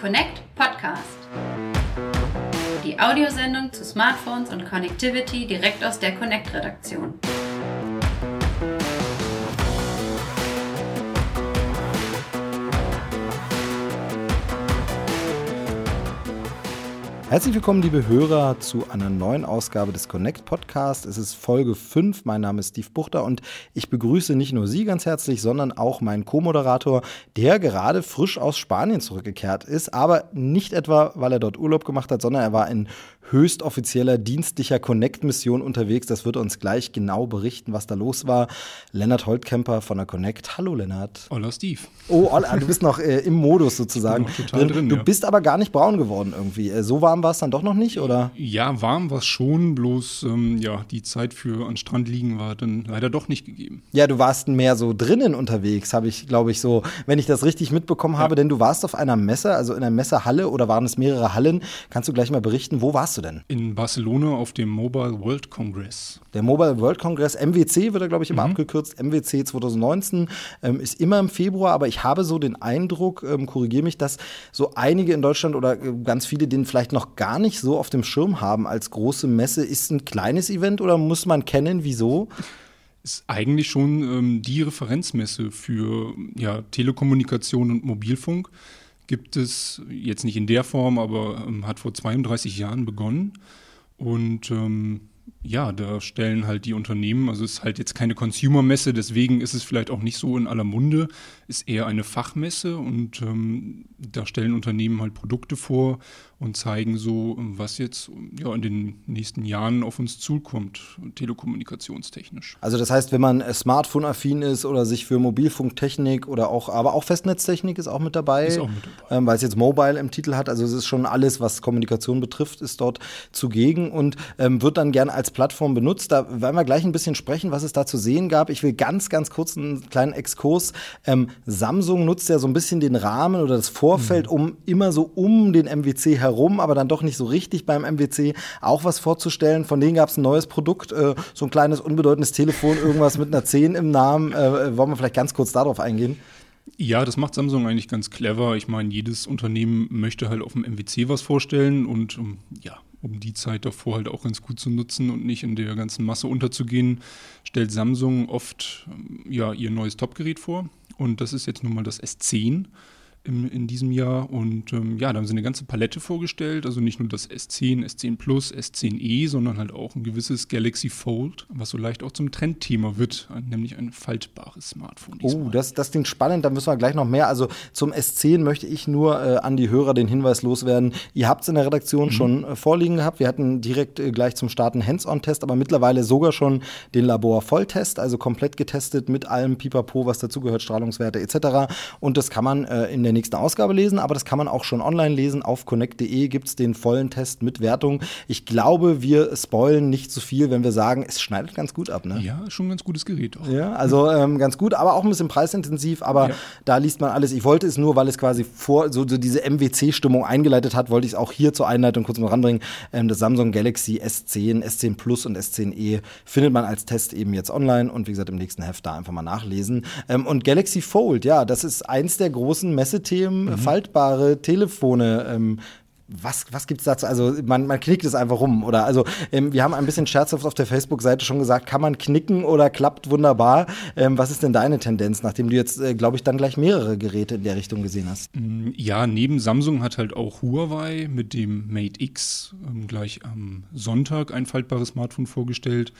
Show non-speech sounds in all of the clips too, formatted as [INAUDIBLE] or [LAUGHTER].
Connect Podcast. Die Audiosendung zu Smartphones und Connectivity direkt aus der Connect-Redaktion. Herzlich willkommen, liebe Hörer, zu einer neuen Ausgabe des Connect Podcast. Es ist Folge 5. Mein Name ist Steve Buchter und ich begrüße nicht nur Sie ganz herzlich, sondern auch meinen Co-Moderator, der gerade frisch aus Spanien zurückgekehrt ist, aber nicht etwa, weil er dort Urlaub gemacht hat, sondern er war in höchstoffizieller dienstlicher Connect-Mission unterwegs. Das wird uns gleich genau berichten, was da los war. Lennart Holtkemper von der Connect. Hallo Lennart. Hola Steve. Oh, Hola, du bist noch äh, im Modus sozusagen. Total drin, du ja. bist aber gar nicht braun geworden irgendwie. Äh, so warm war es dann doch noch nicht, oder? Ja, warm war es schon, bloß ähm, ja, die Zeit für an Strand liegen war dann leider doch nicht gegeben. Ja, du warst mehr so drinnen unterwegs, habe ich, glaube ich, so, wenn ich das richtig mitbekommen habe, denn du warst auf einer Messe, also in einer Messehalle oder waren es mehrere Hallen? Kannst du gleich mal berichten, wo warst du denn? In Barcelona auf dem Mobile World Congress. Der Mobile World Congress, MWC wird er, glaube ich, immer abgekürzt. MWC 2019 ähm, ist immer im Februar, aber ich habe so den Eindruck, ähm, korrigiere mich, dass so einige in Deutschland oder äh, ganz viele den vielleicht noch gar nicht so auf dem Schirm haben als große Messe. Ist ein kleines Event oder muss man kennen? Wieso? Ist eigentlich schon ähm, die Referenzmesse für ja, Telekommunikation und Mobilfunk. Gibt es jetzt nicht in der Form, aber ähm, hat vor 32 Jahren begonnen. Und ähm, ja, da stellen halt die Unternehmen, also es ist halt jetzt keine Consumer-Messe, deswegen ist es vielleicht auch nicht so in aller Munde, ist eher eine Fachmesse und ähm, da stellen Unternehmen halt Produkte vor und zeigen so, was jetzt ja, in den nächsten Jahren auf uns zukommt, telekommunikationstechnisch. Also das heißt, wenn man äh, Smartphone-affin ist oder sich für Mobilfunktechnik oder auch, aber auch Festnetztechnik ist auch mit dabei, Ist auch mit dabei. Ähm, weil es jetzt Mobile im Titel hat. Also es ist schon alles, was Kommunikation betrifft, ist dort zugegen und ähm, wird dann gern als Plattform benutzt. Da werden wir gleich ein bisschen sprechen, was es da zu sehen gab. Ich will ganz, ganz kurz einen kleinen Exkurs. Ähm, Samsung nutzt ja so ein bisschen den Rahmen oder das Vorfeld, um immer so um den MWC herum, aber dann doch nicht so richtig beim MWC auch was vorzustellen. Von denen gab es ein neues Produkt, äh, so ein kleines unbedeutendes Telefon, irgendwas mit einer 10 im Namen. Äh, wollen wir vielleicht ganz kurz darauf eingehen? Ja, das macht Samsung eigentlich ganz clever. Ich meine, jedes Unternehmen möchte halt auf dem MWC was vorstellen und um, ja, um die Zeit davor halt auch ganz gut zu nutzen und nicht in der ganzen Masse unterzugehen, stellt Samsung oft ähm, ja, ihr neues Topgerät vor. Und das ist jetzt nun mal das S10 im, in diesem Jahr. Und ähm, ja, da haben sie eine ganze Palette vorgestellt. Also nicht nur das S10, S10 Plus, S10e, sondern halt auch ein gewisses Galaxy Fold, was so leicht auch zum Trendthema wird, nämlich ein faltbares Smartphone. Oh, diesmal. das, das klingt spannend, da müssen wir gleich noch mehr. Also zum S10 möchte ich nur äh, an die Hörer den Hinweis loswerden. Ihr habt es in der Redaktion schon äh, vorliegen gehabt. Wir hatten direkt äh, gleich zum Starten Hands-on-Test, aber mittlerweile sogar schon den Labor-Volltest, also komplett getestet mit allem Pipapo, was dazugehört, Strahlungswerte etc. Und das kann man äh, in der nächsten Ausgabe lesen, aber das kann man auch schon online lesen. Auf connect.de gibt es den vollen Test mit Wertung. Ich glaube, wir spoilen nicht zu viel, wenn wir sagen, es schneidet ganz gut ab. Ne? Ja, schon ein ganz gutes Gerät auch. Ja, also ähm, ganz gut, aber auch ein bisschen preisintensiv, aber Ja. da liest man alles. Ich wollte es nur, weil es quasi vor so, so diese MWC-Stimmung eingeleitet hat, wollte ich es auch hier zur Einleitung kurz mal ranbringen. Ähm, das Samsung Galaxy S10, S10 Plus und S10e findet man als Test eben jetzt online und wie gesagt im nächsten Heft da einfach mal nachlesen. Ähm, und Galaxy Fold, ja, das ist eins der großen Messethemen, faltbare Telefone. Ähm, was, was gibt's dazu? Also man, man knickt es einfach rum. Oder also ähm, wir haben ein bisschen scherzhaft auf der Facebook-Seite schon gesagt, kann man knicken oder klappt wunderbar. Ähm, was ist denn deine Tendenz, nachdem du jetzt, äh, glaube ich, dann gleich mehrere Geräte in der Richtung gesehen hast? Ja, neben Samsung hat halt auch Huawei mit dem Mate X ähm, gleich am Sonntag ein faltbares Smartphone vorgestellt.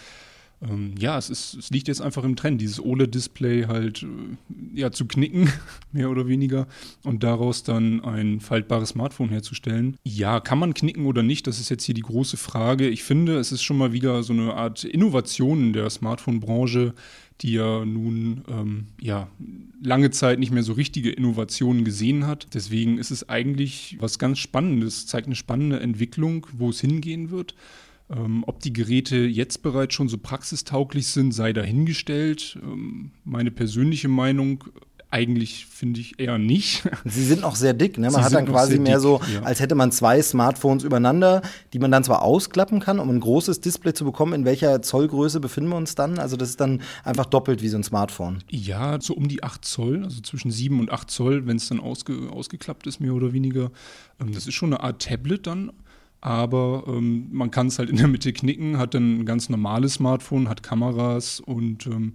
Ähm, ja, es, ist, es liegt jetzt einfach im Trend, dieses OLED-Display halt äh, ja, zu knicken, [LAUGHS] mehr oder weniger, und daraus dann ein faltbares Smartphone herzustellen. Ja, kann man knicken oder nicht? Das ist jetzt hier die große Frage. Ich finde, es ist schon mal wieder so eine Art Innovation in der Smartphone-Branche, die ja nun ähm, ja, lange Zeit nicht mehr so richtige Innovationen gesehen hat. Deswegen ist es eigentlich was ganz Spannendes, zeigt eine spannende Entwicklung, wo es hingehen wird. Ähm, ob die Geräte jetzt bereits schon so praxistauglich sind, sei dahingestellt. Ähm, meine persönliche Meinung eigentlich finde ich eher nicht. [LAUGHS] Sie sind auch sehr dick, ne? Man Sie hat dann noch quasi mehr dick, so, ja. als hätte man zwei Smartphones übereinander, die man dann zwar ausklappen kann, um ein großes Display zu bekommen. In welcher Zollgröße befinden wir uns dann? Also das ist dann einfach doppelt wie so ein Smartphone. Ja, so um die 8 Zoll, also zwischen 7 und 8 Zoll, wenn es dann ausge, ausgeklappt ist, mehr oder weniger. Ähm, das ist schon eine Art Tablet dann, aber ähm, man kann es halt in der Mitte knicken, hat dann ein ganz normales Smartphone, hat Kameras und ähm,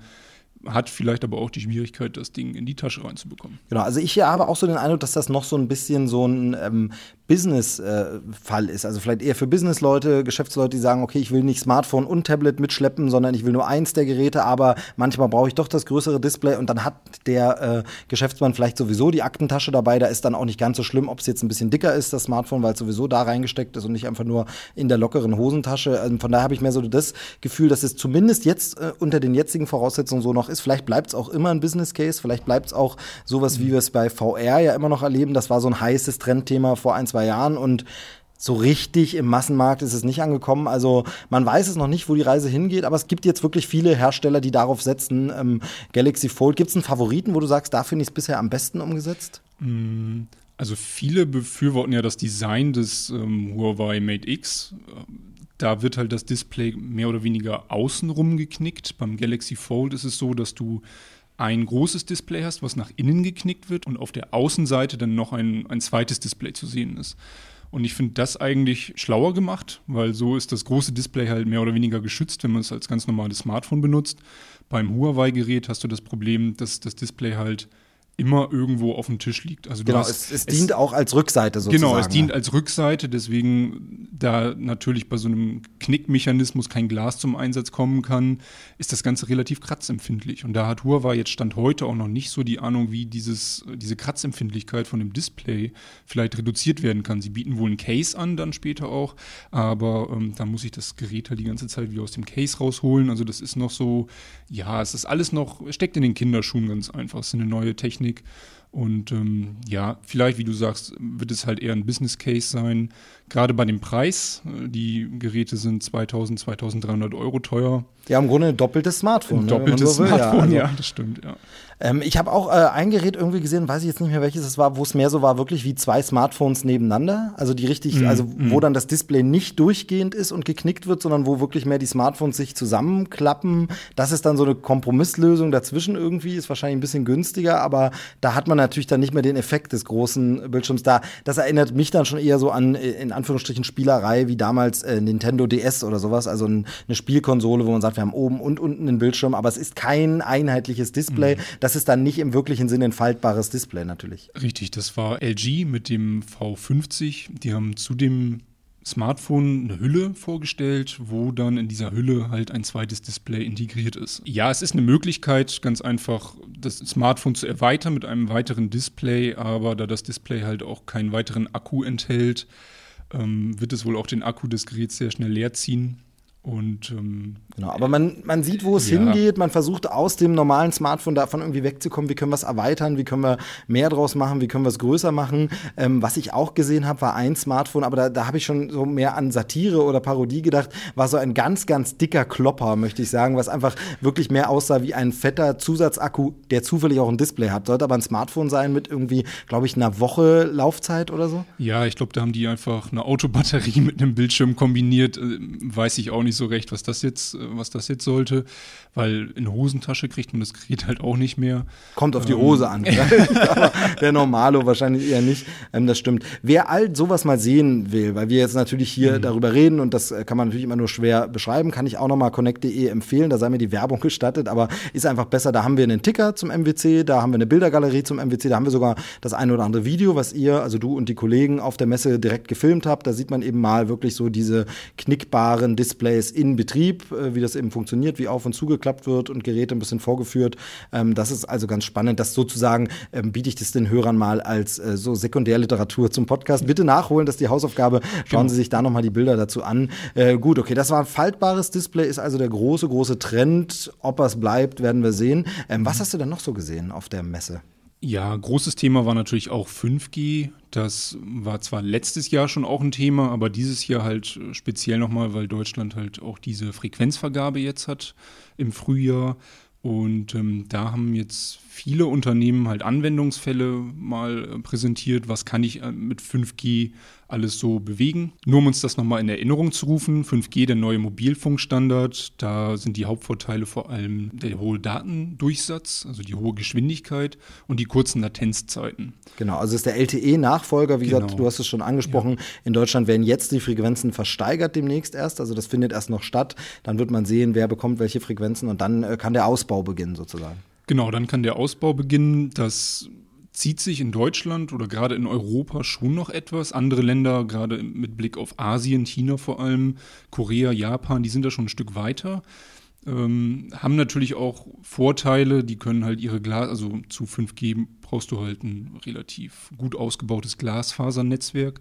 hat vielleicht aber auch die Schwierigkeit, das Ding in die Tasche reinzubekommen. Genau, also ich habe auch so den Eindruck, dass das noch so ein bisschen so ein ähm, Business-Fall ist. Also vielleicht eher für Business-Leute, Geschäftsleute, die sagen, okay, ich will nicht Smartphone und Tablet mitschleppen, sondern ich will nur eins der Geräte, aber manchmal brauche ich doch das größere Display und dann hat der äh, Geschäftsmann vielleicht sowieso die Aktentasche dabei. Da ist dann auch nicht ganz so schlimm, ob es jetzt ein bisschen dicker ist, das Smartphone, weil es sowieso da reingesteckt ist und nicht einfach nur in der lockeren Hosentasche. Also von daher habe ich mehr so das Gefühl, dass es zumindest jetzt äh, unter den jetzigen Voraussetzungen so noch ist. Vielleicht bleibt es auch immer ein Business Case, vielleicht bleibt es auch sowas, wie wir es bei VR ja immer noch erleben. Das war so ein heißes Trendthema vor ein, zwei Jahren und so richtig im Massenmarkt ist es nicht angekommen. Also man weiß es noch nicht, wo die Reise hingeht, aber es gibt jetzt wirklich viele Hersteller, die darauf setzen. Ähm, Galaxy Fold, gibt es einen Favoriten, wo du sagst, da finde ich es bisher am besten umgesetzt? Also viele befürworten ja das Design des ähm, Huawei Mate X. Da wird halt das Display mehr oder weniger außenrum geknickt. Beim Galaxy Fold ist es so, dass du ein großes Display hast, was nach innen geknickt wird und auf der Außenseite dann noch ein, ein zweites Display zu sehen ist. Und ich finde das eigentlich schlauer gemacht, weil so ist das große Display halt mehr oder weniger geschützt, wenn man es als ganz normales Smartphone benutzt. Beim Huawei-Gerät hast du das Problem, dass das Display halt immer irgendwo auf dem Tisch liegt. Also Genau, hast, es, es, dient auch als Rückseite sozusagen. Genau, es dient als Rückseite, deswegen, da natürlich bei so einem Knickmechanismus kein Glas zum Einsatz kommen kann, ist das Ganze relativ kratzempfindlich. Und da hat Huawei jetzt Stand heute auch noch nicht so die Ahnung, wie dieses, diese Kratzempfindlichkeit von dem Display vielleicht reduziert werden kann. Sie bieten wohl ein Case an, dann später auch, aber ähm, da muss ich das Gerät halt die ganze Zeit wieder aus dem Case rausholen. Also das ist noch so, ja, es ist alles noch, steckt in den Kinderschuhen ganz einfach. Es ist eine neue Technik. Technik. Und ähm, ja, vielleicht, wie du sagst, wird es halt eher ein Business Case sein. Gerade bei dem Preis. äh, Die Geräte sind 2000, 2300 Euro teuer. Ja, im Grunde ein doppeltes Smartphone. Ein ne, doppeltes so will. Smartphone, also, ja, das stimmt, ja. Ähm, ich habe auch äh, ein Gerät irgendwie gesehen, weiß ich jetzt nicht mehr welches es war, wo es mehr so war, wirklich wie zwei Smartphones nebeneinander. Also die richtig, Mhm, also wo dann das Display nicht durchgehend ist und geknickt wird, sondern wo wirklich mehr die Smartphones sich zusammenklappen. Das ist dann so eine Kompromisslösung dazwischen irgendwie, ist wahrscheinlich ein bisschen günstiger, aber da hat man natürlich dann nicht mehr den Effekt des großen Bildschirms da. Das erinnert mich dann schon eher so an, äh, in Anführungsstrichen, Spielerei wie damals äh, Nintendo DS oder sowas. Also ein, eine Spielkonsole, wo man sagt, wir haben oben und unten einen Bildschirm, aber es ist kein einheitliches Display. Das ist dann nicht im wirklichen Sinne ein faltbares Display natürlich. Richtig, das war LG mit dem V50. Die haben zu dem Smartphone eine Hülle vorgestellt, wo dann in dieser Hülle halt ein zweites Display integriert ist. Ja, es ist eine Möglichkeit, ganz einfach das Smartphone zu erweitern mit einem weiteren Display, aber da das Display halt auch keinen weiteren Akku enthält, ähm, wird es wohl auch den Akku des Geräts sehr schnell leer ziehen. Und ähm, Genau, aber man, man sieht, wo es Ja. hingeht. Man versucht aus dem normalen Smartphone davon irgendwie wegzukommen. Wie können wir es erweitern? Wie können wir mehr draus machen? Wie können wir es größer machen? Ähm, was ich auch gesehen habe, war ein Smartphone, aber da, da habe ich schon so mehr an Satire oder Parodie gedacht, war so ein ganz, ganz dicker Klopper, möchte ich sagen, was einfach wirklich mehr aussah wie ein fetter Zusatzakku, der zufällig auch ein Display hat. Sollte aber ein Smartphone sein mit irgendwie, glaube ich, einer Woche Laufzeit oder so. Ja, ich glaube, da haben die einfach eine Autobatterie [LAUGHS] mit einem Bildschirm kombiniert. Äh, Weiß ich auch nicht so recht, was das jetzt, äh, was das jetzt sollte, weil in Hosentasche kriegt man das Gerät halt auch nicht mehr. Kommt auf die Hose an. [LAUGHS] Aber der Normalo wahrscheinlich eher nicht. Ähm, das stimmt. Wer all sowas mal sehen will, weil wir jetzt natürlich hier darüber reden und das äh, kann man natürlich immer nur schwer beschreiben, kann ich auch nochmal connect.de empfehlen. Da sei mir die Werbung [LAUGHS] gestattet, aber ist einfach besser. Da haben wir einen Ticker zum MWC, da haben wir eine Bildergalerie zum MWC, da haben wir sogar das eine oder andere Video, was ihr, also du und die Kollegen auf der Messe direkt gefilmt habt. Da sieht man eben mal wirklich so diese knickbaren Displays in Betrieb, äh, wie das eben funktioniert, wie auf und zugeklappt wird und Geräte ein bisschen vorgeführt. Ähm, das ist also ganz spannend. Das sozusagen ähm, biete ich das den Hörern mal als äh, so Sekundärliteratur zum Podcast. Bitte nachholen, das ist die Hausaufgabe. Schauen Sie sich da nochmal die Bilder dazu an. Äh, gut, okay, das war ein faltbares Display, ist also der große, große Trend. Ob es bleibt, werden wir sehen. Ähm, was hast du denn noch so gesehen auf der Messe? Ja, großes Thema war natürlich auch 5G. Das war zwar letztes Jahr schon auch ein Thema, aber dieses Jahr halt äh, speziell nochmal, weil Deutschland halt auch diese Frequenzvergabe jetzt hat im Frühjahr. Und ähm, da haben jetzt viele Unternehmen halt Anwendungsfälle mal äh, präsentiert, was kann ich äh, mit 5G alles so bewegen. Nur um uns das nochmal in Erinnerung zu rufen, 5G, der neue Mobilfunkstandard, da sind die Hauptvorteile vor allem der hohe Datendurchsatz, also die hohe Geschwindigkeit und die kurzen Latenzzeiten. Genau, also ist der LTE-Nachfolger, wie genau. gesagt, du hast es schon angesprochen, ja. in Deutschland werden jetzt die Frequenzen versteigert demnächst erst, also das findet erst noch statt, dann wird man sehen, wer bekommt welche Frequenzen und dann äh, kann der Ausbau beginnen sozusagen. Genau, dann kann der Ausbau beginnen. Das zieht sich in Deutschland oder gerade in Europa schon noch etwas. Andere Länder, gerade mit Blick auf Asien, China vor allem, Korea, Japan, die sind da schon ein Stück weiter. Ähm, haben natürlich auch Vorteile, die können halt ihre Glas, also zu 5G brauchst du halt ein relativ gut ausgebautes Glasfasernetzwerk.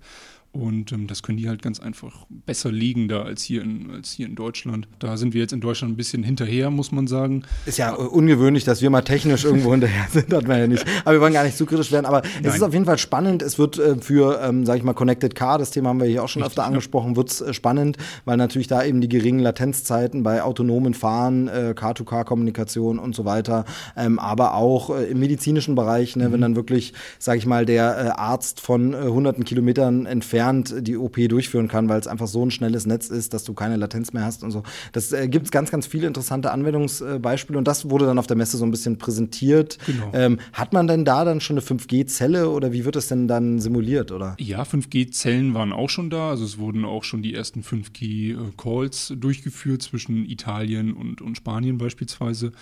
Und ähm, das können die halt ganz einfach besser liegen da als hier, in, als hier in Deutschland. Da sind wir jetzt in Deutschland ein bisschen hinterher, muss man sagen. Ist ja ungewöhnlich, dass wir mal technisch irgendwo hinterher sind, hat man ja nicht. Aber wir wollen gar nicht zu kritisch werden. Aber Nein. es ist auf jeden Fall spannend. Es wird äh, für, ähm, sag ich mal, Connected Car, das Thema haben wir hier auch schon Richtig, öfter angesprochen, wird es äh, spannend, weil natürlich da eben die geringen Latenzzeiten bei autonomen Fahren, äh, Car-to-Car-Kommunikation und so weiter, ähm, aber auch äh, im medizinischen Bereich, ne, mhm. wenn dann wirklich, sag ich mal, der äh, Arzt von äh, hunderten Kilometern entfernt entfernt die OP durchführen kann, weil es einfach so ein schnelles Netz ist, dass du keine Latenz mehr hast und so. Das äh, gibt es ganz, ganz viele interessante Anwendungsbeispiele und das wurde dann auf der Messe so ein bisschen präsentiert. Genau. Ähm, hat man denn da dann schon eine 5G-Zelle oder wie wird das denn dann simuliert, oder? Ja, 5G-Zellen waren auch schon da. Also es wurden auch schon die ersten 5G-Calls durchgeführt zwischen Italien und, und Spanien beispielsweise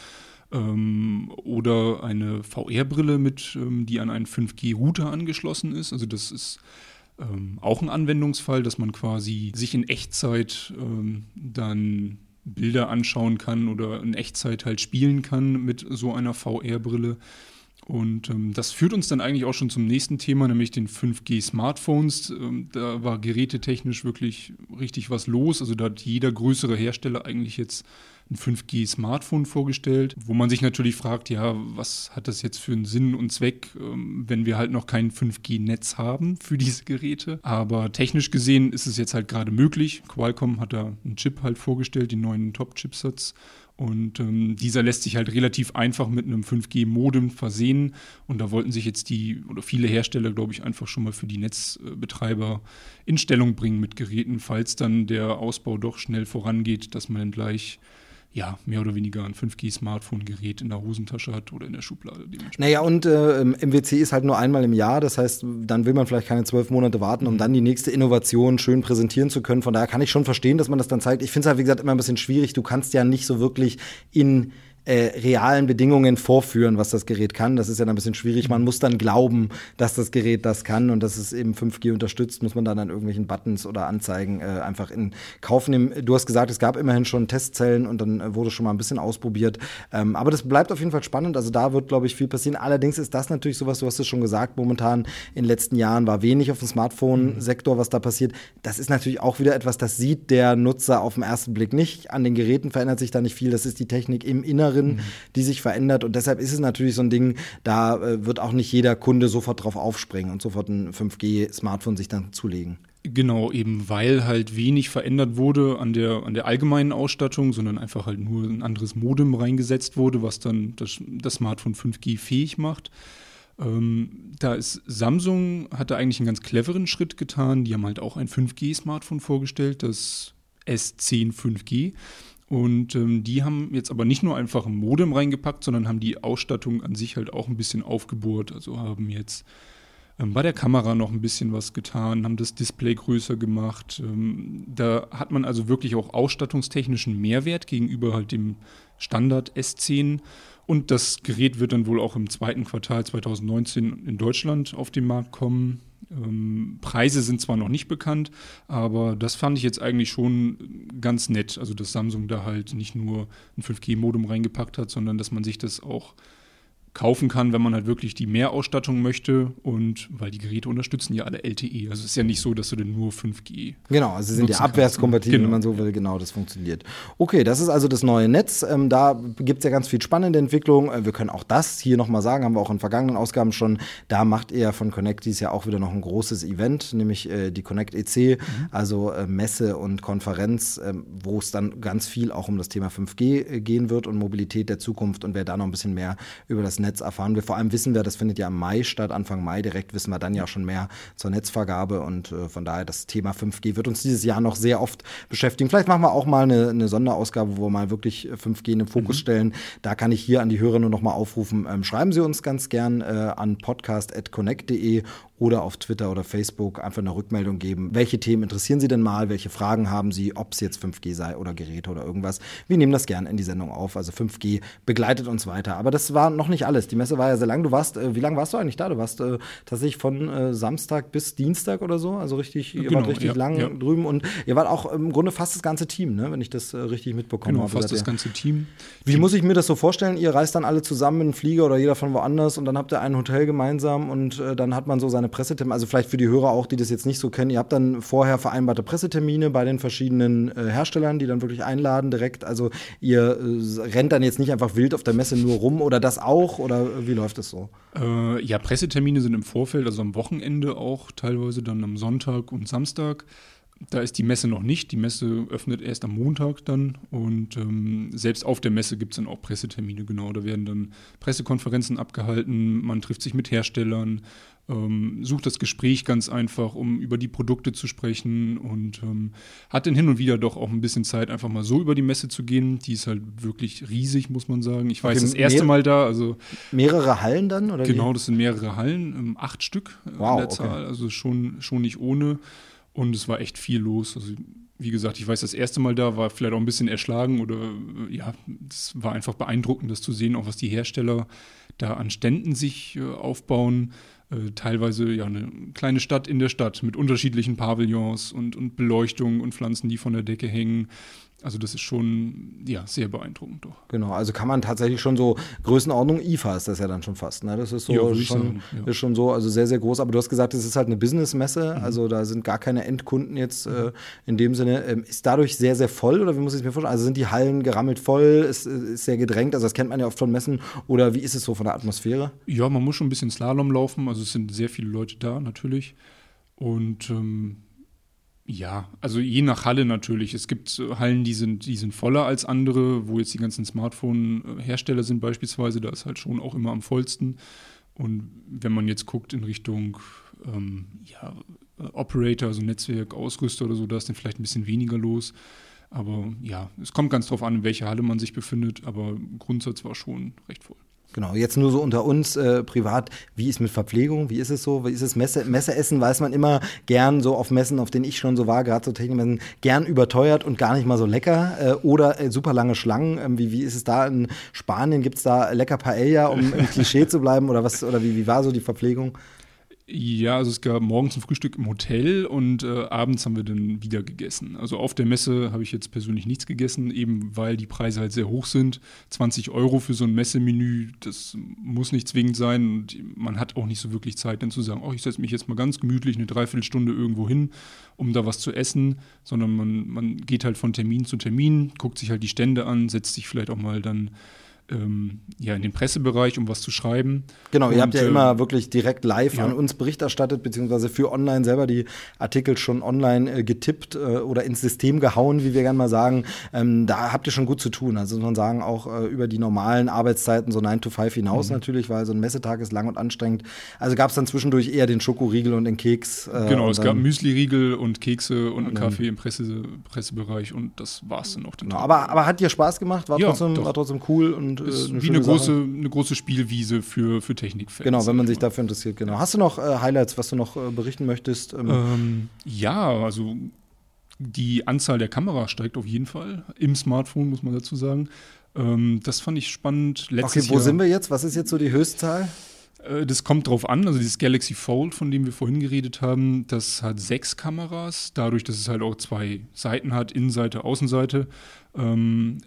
ähm, oder eine VR-Brille mit, ähm, die an einen 5G-Router angeschlossen ist. Also das ist ähm, auch ein Anwendungsfall, dass man quasi sich in Echtzeit ähm, dann Bilder anschauen kann oder in Echtzeit halt spielen kann mit so einer VR-Brille. Und ähm, das führt uns dann eigentlich auch schon zum nächsten Thema, nämlich den 5G-Smartphones. Ähm, da war gerätetechnisch wirklich richtig was los. Also da hat jeder größere Hersteller eigentlich jetzt ein 5G-Smartphone vorgestellt, wo man sich natürlich fragt, ja, was hat das jetzt für einen Sinn und Zweck, ähm, wenn wir halt noch kein 5G-Netz haben für diese Geräte. Aber technisch gesehen ist es jetzt halt gerade möglich. Qualcomm hat da einen Chip halt vorgestellt, den neuen Top-Chipsatz. Und ähm, dieser lässt sich halt relativ einfach mit einem 5G-Modem versehen. Und da wollten sich jetzt die oder viele Hersteller, glaube ich, einfach schon mal für die Netzbetreiber in Stellung bringen mit Geräten, falls dann der Ausbau doch schnell vorangeht, dass man dann gleich ja, mehr oder weniger ein 5G-Smartphone-Gerät in der Hosentasche hat oder in der Schublade. Naja, und äh, MWC ist halt nur einmal im Jahr. Das heißt, dann will man vielleicht keine zwölf Monate warten, um mhm. dann die nächste Innovation schön präsentieren zu können. Von daher kann ich schon verstehen, dass man das dann zeigt. Ich finde es halt, wie gesagt, immer ein bisschen schwierig. Du kannst ja nicht so wirklich in äh, realen Bedingungen vorführen, was das Gerät kann. Das ist ja dann ein bisschen schwierig. Man muss dann glauben, dass das Gerät das kann und dass es eben 5G unterstützt, muss man dann an irgendwelchen Buttons oder Anzeigen äh, einfach in Kauf nehmen. Du hast gesagt, es gab immerhin schon Testzellen und dann äh, wurde schon mal ein bisschen ausprobiert. Ähm, aber das bleibt auf jeden Fall spannend. Also da wird, glaube ich, viel passieren. Allerdings ist das natürlich sowas, du hast es schon gesagt, momentan in den letzten Jahren war wenig auf dem Smartphone-Sektor, was da passiert. Das ist natürlich auch wieder etwas, das sieht der Nutzer auf den ersten Blick nicht. An den Geräten verändert sich da nicht viel. Das ist die Technik im Inneren Inneren, mhm. die sich verändert. Und deshalb ist es natürlich so ein Ding, da äh, wird auch nicht jeder Kunde sofort drauf aufspringen und sofort ein 5G-Smartphone sich dann zulegen. Genau, eben weil halt wenig verändert wurde an der, an der allgemeinen Ausstattung, sondern einfach halt nur ein anderes Modem reingesetzt wurde, was dann das, das Smartphone 5G fähig macht. Ähm, da ist Samsung hatte eigentlich einen ganz cleveren Schritt getan. Die haben halt auch ein 5G-Smartphone vorgestellt, das S10 5G. Und ähm, die haben jetzt aber nicht nur einfach ein Modem reingepackt, sondern haben die Ausstattung an sich halt auch ein bisschen aufgebohrt. Also haben jetzt ähm, bei der Kamera noch ein bisschen was getan, haben das Display größer gemacht. Ähm, da hat man also wirklich auch ausstattungstechnischen Mehrwert gegenüber halt dem Standard S10. Und das Gerät wird dann wohl auch im zweiten Quartal 2019 in Deutschland auf den Markt kommen. Ähm, Preise sind zwar noch nicht bekannt, aber das fand ich jetzt eigentlich schon ganz nett. Also, dass Samsung da halt nicht nur ein 5G-Modem reingepackt hat, sondern dass man sich das auch kaufen kann, wenn man halt wirklich die Mehrausstattung möchte und weil die Geräte unterstützen ja alle LTE. Also es ist ja nicht so, dass du denn nur 5G. Genau, also sie sind ja abwärtskompatibel, genau. wenn man so will. Genau, das funktioniert. Okay, das ist also das neue Netz. Ähm, da gibt es ja ganz viel spannende Entwicklungen. Äh, wir können auch das hier nochmal sagen, haben wir auch in vergangenen Ausgaben schon. Da macht er von Connect dies ja auch wieder noch ein großes Event, nämlich äh, die Connect EC, mhm. also äh, Messe und Konferenz, äh, wo es dann ganz viel auch um das Thema 5G äh, gehen wird und Mobilität der Zukunft. Und wer da noch ein bisschen mehr über das Netz erfahren wir. Vor allem wissen wir, das findet ja im Mai statt, Anfang Mai direkt wissen wir dann ja schon mehr zur Netzvergabe und äh, von daher das Thema 5G wird uns dieses Jahr noch sehr oft beschäftigen. Vielleicht machen wir auch mal eine, eine Sonderausgabe, wo wir mal wirklich 5G in den Fokus mhm. stellen. Da kann ich hier an die Hörer nur noch mal aufrufen. Ähm, schreiben Sie uns ganz gern äh, an podcast.connect.de oder auf Twitter oder Facebook einfach eine Rückmeldung geben. Welche Themen interessieren Sie denn mal? Welche Fragen haben Sie? Ob es jetzt 5G sei oder Geräte oder irgendwas. Wir nehmen das gern in die Sendung auf. Also 5G begleitet uns weiter. Aber das war noch nicht alles. Die Messe war ja sehr lang. Du warst, äh, wie lange warst du eigentlich da? Du warst äh, tatsächlich von äh, Samstag bis Dienstag oder so. Also richtig, ihr genau, wart richtig ja, lang ja. drüben und ihr wart auch im Grunde fast das ganze Team, ne? wenn ich das äh, richtig mitbekommen genau, habe. Fast das ganze Team. Wie muss ich mir das so vorstellen? Ihr reist dann alle zusammen in einen Flieger oder jeder von woanders und dann habt ihr ein Hotel gemeinsam und äh, dann hat man so seine Pressetermine. Also vielleicht für die Hörer auch, die das jetzt nicht so kennen, ihr habt dann vorher vereinbarte Pressetermine bei den verschiedenen äh, Herstellern, die dann wirklich einladen direkt. Also ihr äh, rennt dann jetzt nicht einfach wild auf der Messe nur rum oder das auch oder wie läuft das so? Äh, ja, Pressetermine sind im Vorfeld, also am Wochenende auch, teilweise dann am Sonntag und Samstag. Da ist die Messe noch nicht. Die Messe öffnet erst am Montag dann. Und ähm, selbst auf der Messe gibt es dann auch Pressetermine, genau. Da werden dann Pressekonferenzen abgehalten, man trifft sich mit Herstellern, ähm, sucht das Gespräch ganz einfach, um über die Produkte zu sprechen und ähm, hat dann hin und wieder doch auch ein bisschen Zeit, einfach mal so über die Messe zu gehen. Die ist halt wirklich riesig, muss man sagen. Ich war okay, das erste Mal da. Also mehrere Hallen dann? Oder genau, wie? das sind mehrere Hallen, ähm, acht Stück wow, in der Zahl, okay. also schon, schon nicht ohne. Und es war echt viel los. Also wie gesagt, ich weiß, das erste Mal da war vielleicht auch ein bisschen erschlagen oder äh, ja, es war einfach beeindruckend, das zu sehen, auch was die Hersteller da an Ständen sich äh, aufbauen. Äh, teilweise ja eine kleine Stadt in der Stadt mit unterschiedlichen Pavillons und, und Beleuchtung und Pflanzen, die von der Decke hängen. Also das ist schon ja sehr beeindruckend doch. Genau, also kann man tatsächlich schon so Größenordnung IFA ist das ja dann schon fast. Ne? Das ist so ja, schon, ja. ist schon so, also sehr sehr groß. Aber du hast gesagt, es ist halt eine Businessmesse, mhm. also da sind gar keine Endkunden jetzt äh, in dem Sinne. Ähm, ist dadurch sehr sehr voll oder wie muss ich es mir vorstellen? Also sind die Hallen gerammelt voll? Ist, ist sehr gedrängt? Also das kennt man ja oft von Messen. Oder wie ist es so von der Atmosphäre? Ja, man muss schon ein bisschen Slalom laufen. Also es sind sehr viele Leute da natürlich und ähm, ja, also je nach Halle natürlich. Es gibt Hallen, die sind, die sind voller als andere, wo jetzt die ganzen Smartphone-Hersteller sind beispielsweise. Da ist halt schon auch immer am vollsten. Und wenn man jetzt guckt in Richtung ähm, ja, Operator, also Netzwerk, Ausrüster oder so, da ist dann vielleicht ein bisschen weniger los. Aber ja, es kommt ganz drauf an, in welcher Halle man sich befindet. Aber Grundsatz war schon recht voll. Genau, jetzt nur so unter uns äh, privat, wie ist mit Verpflegung, wie ist es so, wie ist es Messe, Messeessen, weiß man immer gern so auf Messen, auf denen ich schon so war, gerade so Technikmessen, gern überteuert und gar nicht mal so lecker äh, oder äh, super lange Schlangen, ähm, wie, wie ist es da in Spanien, gibt es da lecker Paella, um im [LAUGHS] Klischee zu bleiben oder was, oder wie, wie war so die Verpflegung? Ja, also es gab morgens ein Frühstück im Hotel und äh, abends haben wir dann wieder gegessen. Also auf der Messe habe ich jetzt persönlich nichts gegessen, eben weil die Preise halt sehr hoch sind. 20 Euro für so ein Messemenü, das muss nicht zwingend sein und man hat auch nicht so wirklich Zeit, dann zu sagen, oh, ich setze mich jetzt mal ganz gemütlich eine Dreiviertelstunde irgendwo hin, um da was zu essen, sondern man, man geht halt von Termin zu Termin, guckt sich halt die Stände an, setzt sich vielleicht auch mal dann ähm, ja, in den Pressebereich, um was zu schreiben. Genau, ihr habt ja äh, immer wirklich direkt live ja. an uns Bericht erstattet, beziehungsweise für online selber die Artikel schon online äh, getippt äh, oder ins System gehauen, wie wir gerne mal sagen. Ähm, da habt ihr schon gut zu tun. Also muss man sagen, auch äh, über die normalen Arbeitszeiten, so 9 to 5 hinaus mhm. natürlich, weil so ein Messetag ist lang und anstrengend. Also gab es dann zwischendurch eher den Schokoriegel und den Keks. Äh, genau, es gab Müsli-Riegel und Kekse und einen Kaffee im Presse, Pressebereich und das war es dann auch. Genau, aber, aber hat dir Spaß gemacht? War, ja, trotzdem, war trotzdem cool und äh, eine wie eine große, eine große Spielwiese für, für Technikfans. Genau, wenn man sich dafür interessiert, genau. Hast du noch äh, Highlights, was du noch äh, berichten möchtest? Ähm, ähm, ja, also die Anzahl der Kameras steigt auf jeden Fall. Im Smartphone, muss man dazu sagen. Ähm, das fand ich spannend. Letztes okay, wo Jahr, sind wir jetzt? Was ist jetzt so die Höchstzahl? Äh, das kommt drauf an. Also dieses Galaxy Fold, von dem wir vorhin geredet haben, das hat sechs Kameras. Dadurch, dass es halt auch zwei Seiten hat, Innenseite, Außenseite. Ähm,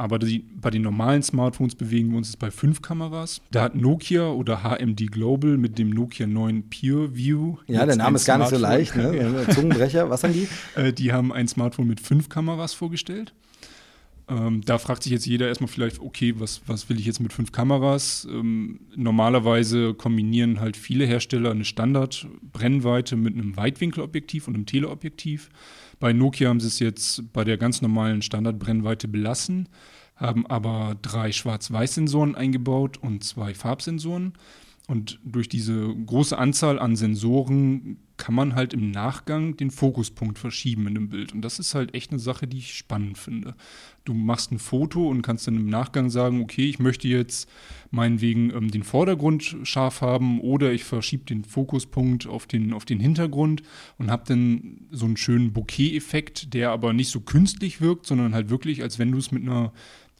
Aber die, bei den normalen Smartphones bewegen wir uns jetzt bei fünf Kameras. Da hat Nokia oder HMD Global mit dem Nokia 9 Pure View. Ja, der Name ist gar nicht so leicht, ne? [LAUGHS] Zungenbrecher, was haben die? Äh, die haben ein Smartphone mit fünf Kameras vorgestellt. Ähm, da fragt sich jetzt jeder erstmal vielleicht, okay, was, was will ich jetzt mit fünf Kameras? Ähm, normalerweise kombinieren halt viele Hersteller eine Standardbrennweite mit einem Weitwinkelobjektiv und einem Teleobjektiv. Bei Nokia haben sie es jetzt bei der ganz normalen Standardbrennweite belassen, haben aber drei Schwarz-Weiß-Sensoren eingebaut und zwei Farbsensoren. Und durch diese große Anzahl an Sensoren kann man halt im Nachgang den Fokuspunkt verschieben in dem Bild. Und das ist halt echt eine Sache, die ich spannend finde. Du machst ein Foto und kannst dann im Nachgang sagen, okay, ich möchte jetzt meinetwegen ähm, den Vordergrund scharf haben oder ich verschiebe den Fokuspunkt auf den, auf den Hintergrund und habe dann so einen schönen Bokeh-Effekt, der aber nicht so künstlich wirkt, sondern halt wirklich, als wenn du es mit einer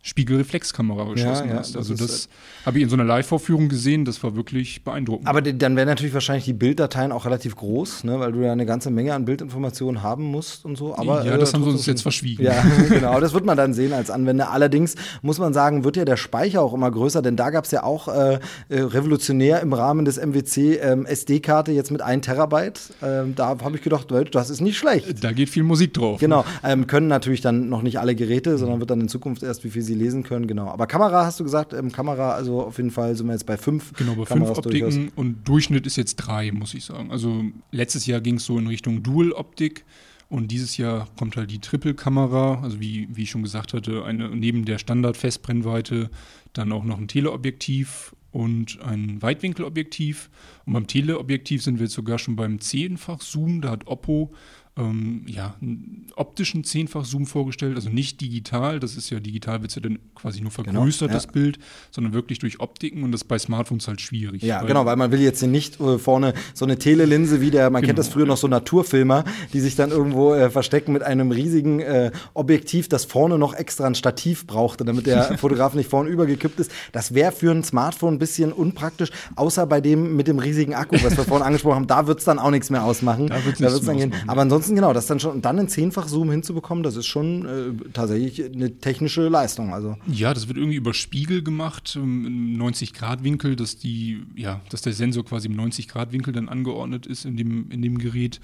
Spiegelreflexkamera geschossen ja, ja, hast. Also das, das habe ich in so einer Live-Vorführung gesehen, das war wirklich beeindruckend. Aber dann wären natürlich wahrscheinlich die Bilddateien auch relativ groß, ne, weil du ja eine ganze Menge an Bildinformationen haben musst und so. Aber, ja, das äh, haben sie uns jetzt verschwiegen. Ja, [LAUGHS] genau, das wird man dann sehen als Anwender. Allerdings muss man sagen, wird ja der Speicher auch immer größer, denn da gab es ja auch äh, äh revolutionär im Rahmen des MWC ähm, SD-Karte jetzt mit 1 Terabyte. Ähm, da habe ich gedacht, das ist nicht schlecht. Da geht viel Musik drauf. Genau, ähm, können natürlich dann noch nicht alle Geräte, sondern wird dann in Zukunft erst, wie viel sie lesen können, genau. Aber Kamera hast du gesagt, ähm, Kamera, also auf jeden Fall sind wir jetzt bei fünf. Genau, bei Kameras fünf Optiken durchaus. und Durchschnitt ist jetzt drei, muss ich sagen. Also letztes Jahr ging es so in Richtung Dual-Optik. Und dieses Jahr kommt halt die Triple-Kamera, also wie, wie ich schon gesagt hatte, eine, neben der Standard-Festbrennweite dann auch noch ein Teleobjektiv und ein Weitwinkelobjektiv. Und beim Teleobjektiv sind wir jetzt sogar schon beim zehnfach Zoom. Da hat Oppo ähm, ja, einen optischen Zehnfach-Zoom vorgestellt, also nicht digital, das ist ja digital, wird ja dann quasi nur genau, vergrößert, genau, ja. das Bild, sondern wirklich durch Optiken und das ist bei Smartphones halt schwierig. Ja, weil genau, weil man will jetzt nicht äh, vorne so eine Telelinse wie der, man genau, kennt das früher noch so Naturfilmer, die sich dann irgendwo äh, verstecken mit einem riesigen äh, Objektiv, das vorne noch extra ein Stativ brauchte, damit der [LAUGHS] Fotograf nicht vorne übergekippt ist. Das wäre für ein Smartphone ein bisschen unpraktisch, außer bei dem mit dem riesigen Akku, was wir vorhin [LAUGHS] angesprochen haben, da wird es dann auch nichts mehr ausmachen. Da wird es dann gehen. Aber ansonsten ansonsten genau, das dann schon und dann einen zehnfach Zoom hinzubekommen, das ist schon äh, tatsächlich eine technische Leistung. Also ja, das wird irgendwie über Spiegel gemacht im 90 Grad Winkel, dass die ja, dass der Sensor quasi im 90 Grad Winkel dann angeordnet ist in dem in dem Gerät.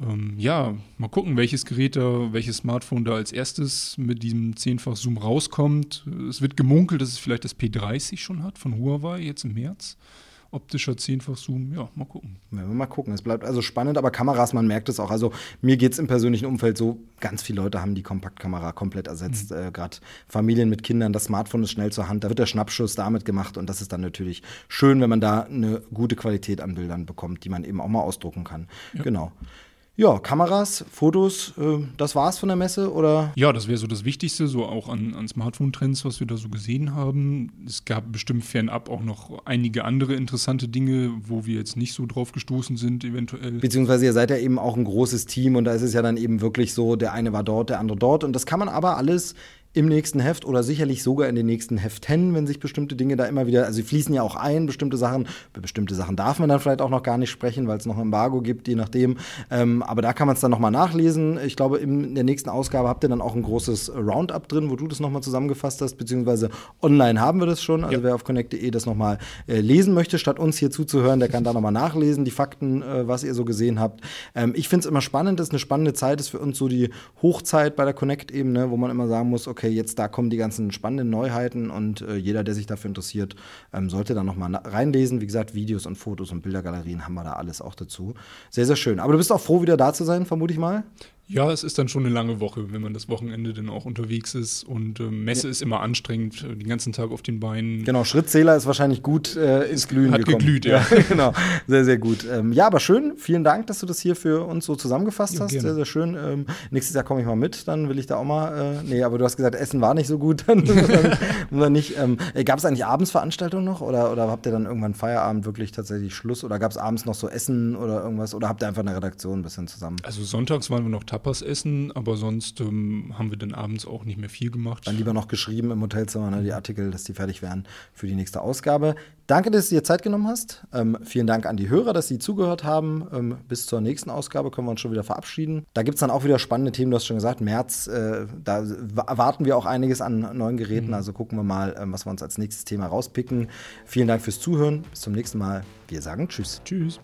Ähm, ja, mal gucken, welches Gerät da, welches Smartphone da als erstes mit diesem zehnfach Zoom rauskommt. Es wird gemunkelt, dass es vielleicht das P30 schon hat von Huawei jetzt im März optischer Zehnfach-Zoom. Ja, mal gucken. Ja, mal gucken. Es bleibt also spannend, aber Kameras, man merkt es auch. Also mir geht es im persönlichen Umfeld so, ganz viele Leute haben die Kompaktkamera komplett ersetzt. Mhm. Äh, Gerade Familien mit Kindern, das Smartphone ist schnell zur Hand, da wird der Schnappschuss damit gemacht und das ist dann natürlich schön, wenn man da eine gute Qualität an Bildern bekommt, die man eben auch mal ausdrucken kann. Ja. Genau. Ja, Kameras, Fotos, äh, das war's von der Messe oder? Ja, das wäre so das Wichtigste, so auch an, an Smartphone-Trends, was wir da so gesehen haben. Es gab bestimmt fernab auch noch einige andere interessante Dinge, wo wir jetzt nicht so drauf gestoßen sind, eventuell. Beziehungsweise ihr seid ja eben auch ein großes Team und da ist es ja dann eben wirklich so, der eine war dort, der andere dort und das kann man aber alles im nächsten Heft oder sicherlich sogar in den nächsten Heften, wenn sich bestimmte Dinge da immer wieder, also sie fließen ja auch ein, bestimmte Sachen, über bestimmte Sachen darf man dann vielleicht auch noch gar nicht sprechen, weil es noch ein Embargo gibt, je nachdem. Ähm, aber da kann man es dann nochmal nachlesen. Ich glaube, in der nächsten Ausgabe habt ihr dann auch ein großes Roundup drin, wo du das nochmal zusammengefasst hast, beziehungsweise online haben wir das schon. Also ja. wer auf connect.de das nochmal äh, lesen möchte, statt uns hier zuzuhören, der kann da nochmal nachlesen, die Fakten, äh, was ihr so gesehen habt. Ähm, ich finde es immer spannend, das ist eine spannende Zeit, ist für uns so die Hochzeit bei der Connect-Ebene, wo man immer sagen muss, okay, okay, jetzt da kommen die ganzen spannenden Neuheiten und äh, jeder, der sich dafür interessiert, ähm, sollte da nochmal reinlesen. Wie gesagt, Videos und Fotos und Bildergalerien haben wir da alles auch dazu. Sehr, sehr schön. Aber du bist auch froh, wieder da zu sein, vermute ich mal. Ja, es ist dann schon eine lange Woche, wenn man das Wochenende dann auch unterwegs ist. Und äh, Messe ja. ist immer anstrengend, äh, den ganzen Tag auf den Beinen. Genau, Schrittzähler ist wahrscheinlich gut äh, ins Glühen Hat gekommen. geglüht, ja. [LAUGHS] ja. genau, sehr, sehr gut. Ähm, ja, aber schön. Vielen Dank, dass du das hier für uns so zusammengefasst ja, hast. Gerne. Sehr, sehr schön. Ähm, nächstes Jahr komme ich mal mit, dann will ich da auch mal. Äh, nee, aber du hast gesagt, Essen war nicht so gut. [LAUGHS] dann, dann nicht. Ähm, äh, gab es eigentlich abends Veranstaltungen noch? Oder, oder habt ihr dann irgendwann Feierabend wirklich tatsächlich Schluss? Oder gab es abends noch so Essen oder irgendwas? Oder habt ihr einfach eine Redaktion ein bisschen zusammen? Also sonntags waren wir noch tapfer Tapas essen, aber sonst ähm, haben wir dann abends auch nicht mehr viel gemacht. Dann lieber noch geschrieben im Hotelzimmer, ne, die Artikel, dass die fertig werden für die nächste Ausgabe. Danke, dass du dir Zeit genommen hast. Ähm, vielen Dank an die Hörer, dass sie zugehört haben. Ähm, bis zur nächsten Ausgabe können wir uns schon wieder verabschieden. Da gibt es dann auch wieder spannende Themen, du hast schon gesagt, März, äh, da erwarten wir auch einiges an neuen Geräten. Mhm. Also gucken wir mal, ähm, was wir uns als nächstes Thema rauspicken. Vielen Dank fürs Zuhören. Bis zum nächsten Mal. Wir sagen Tschüss. Tschüss.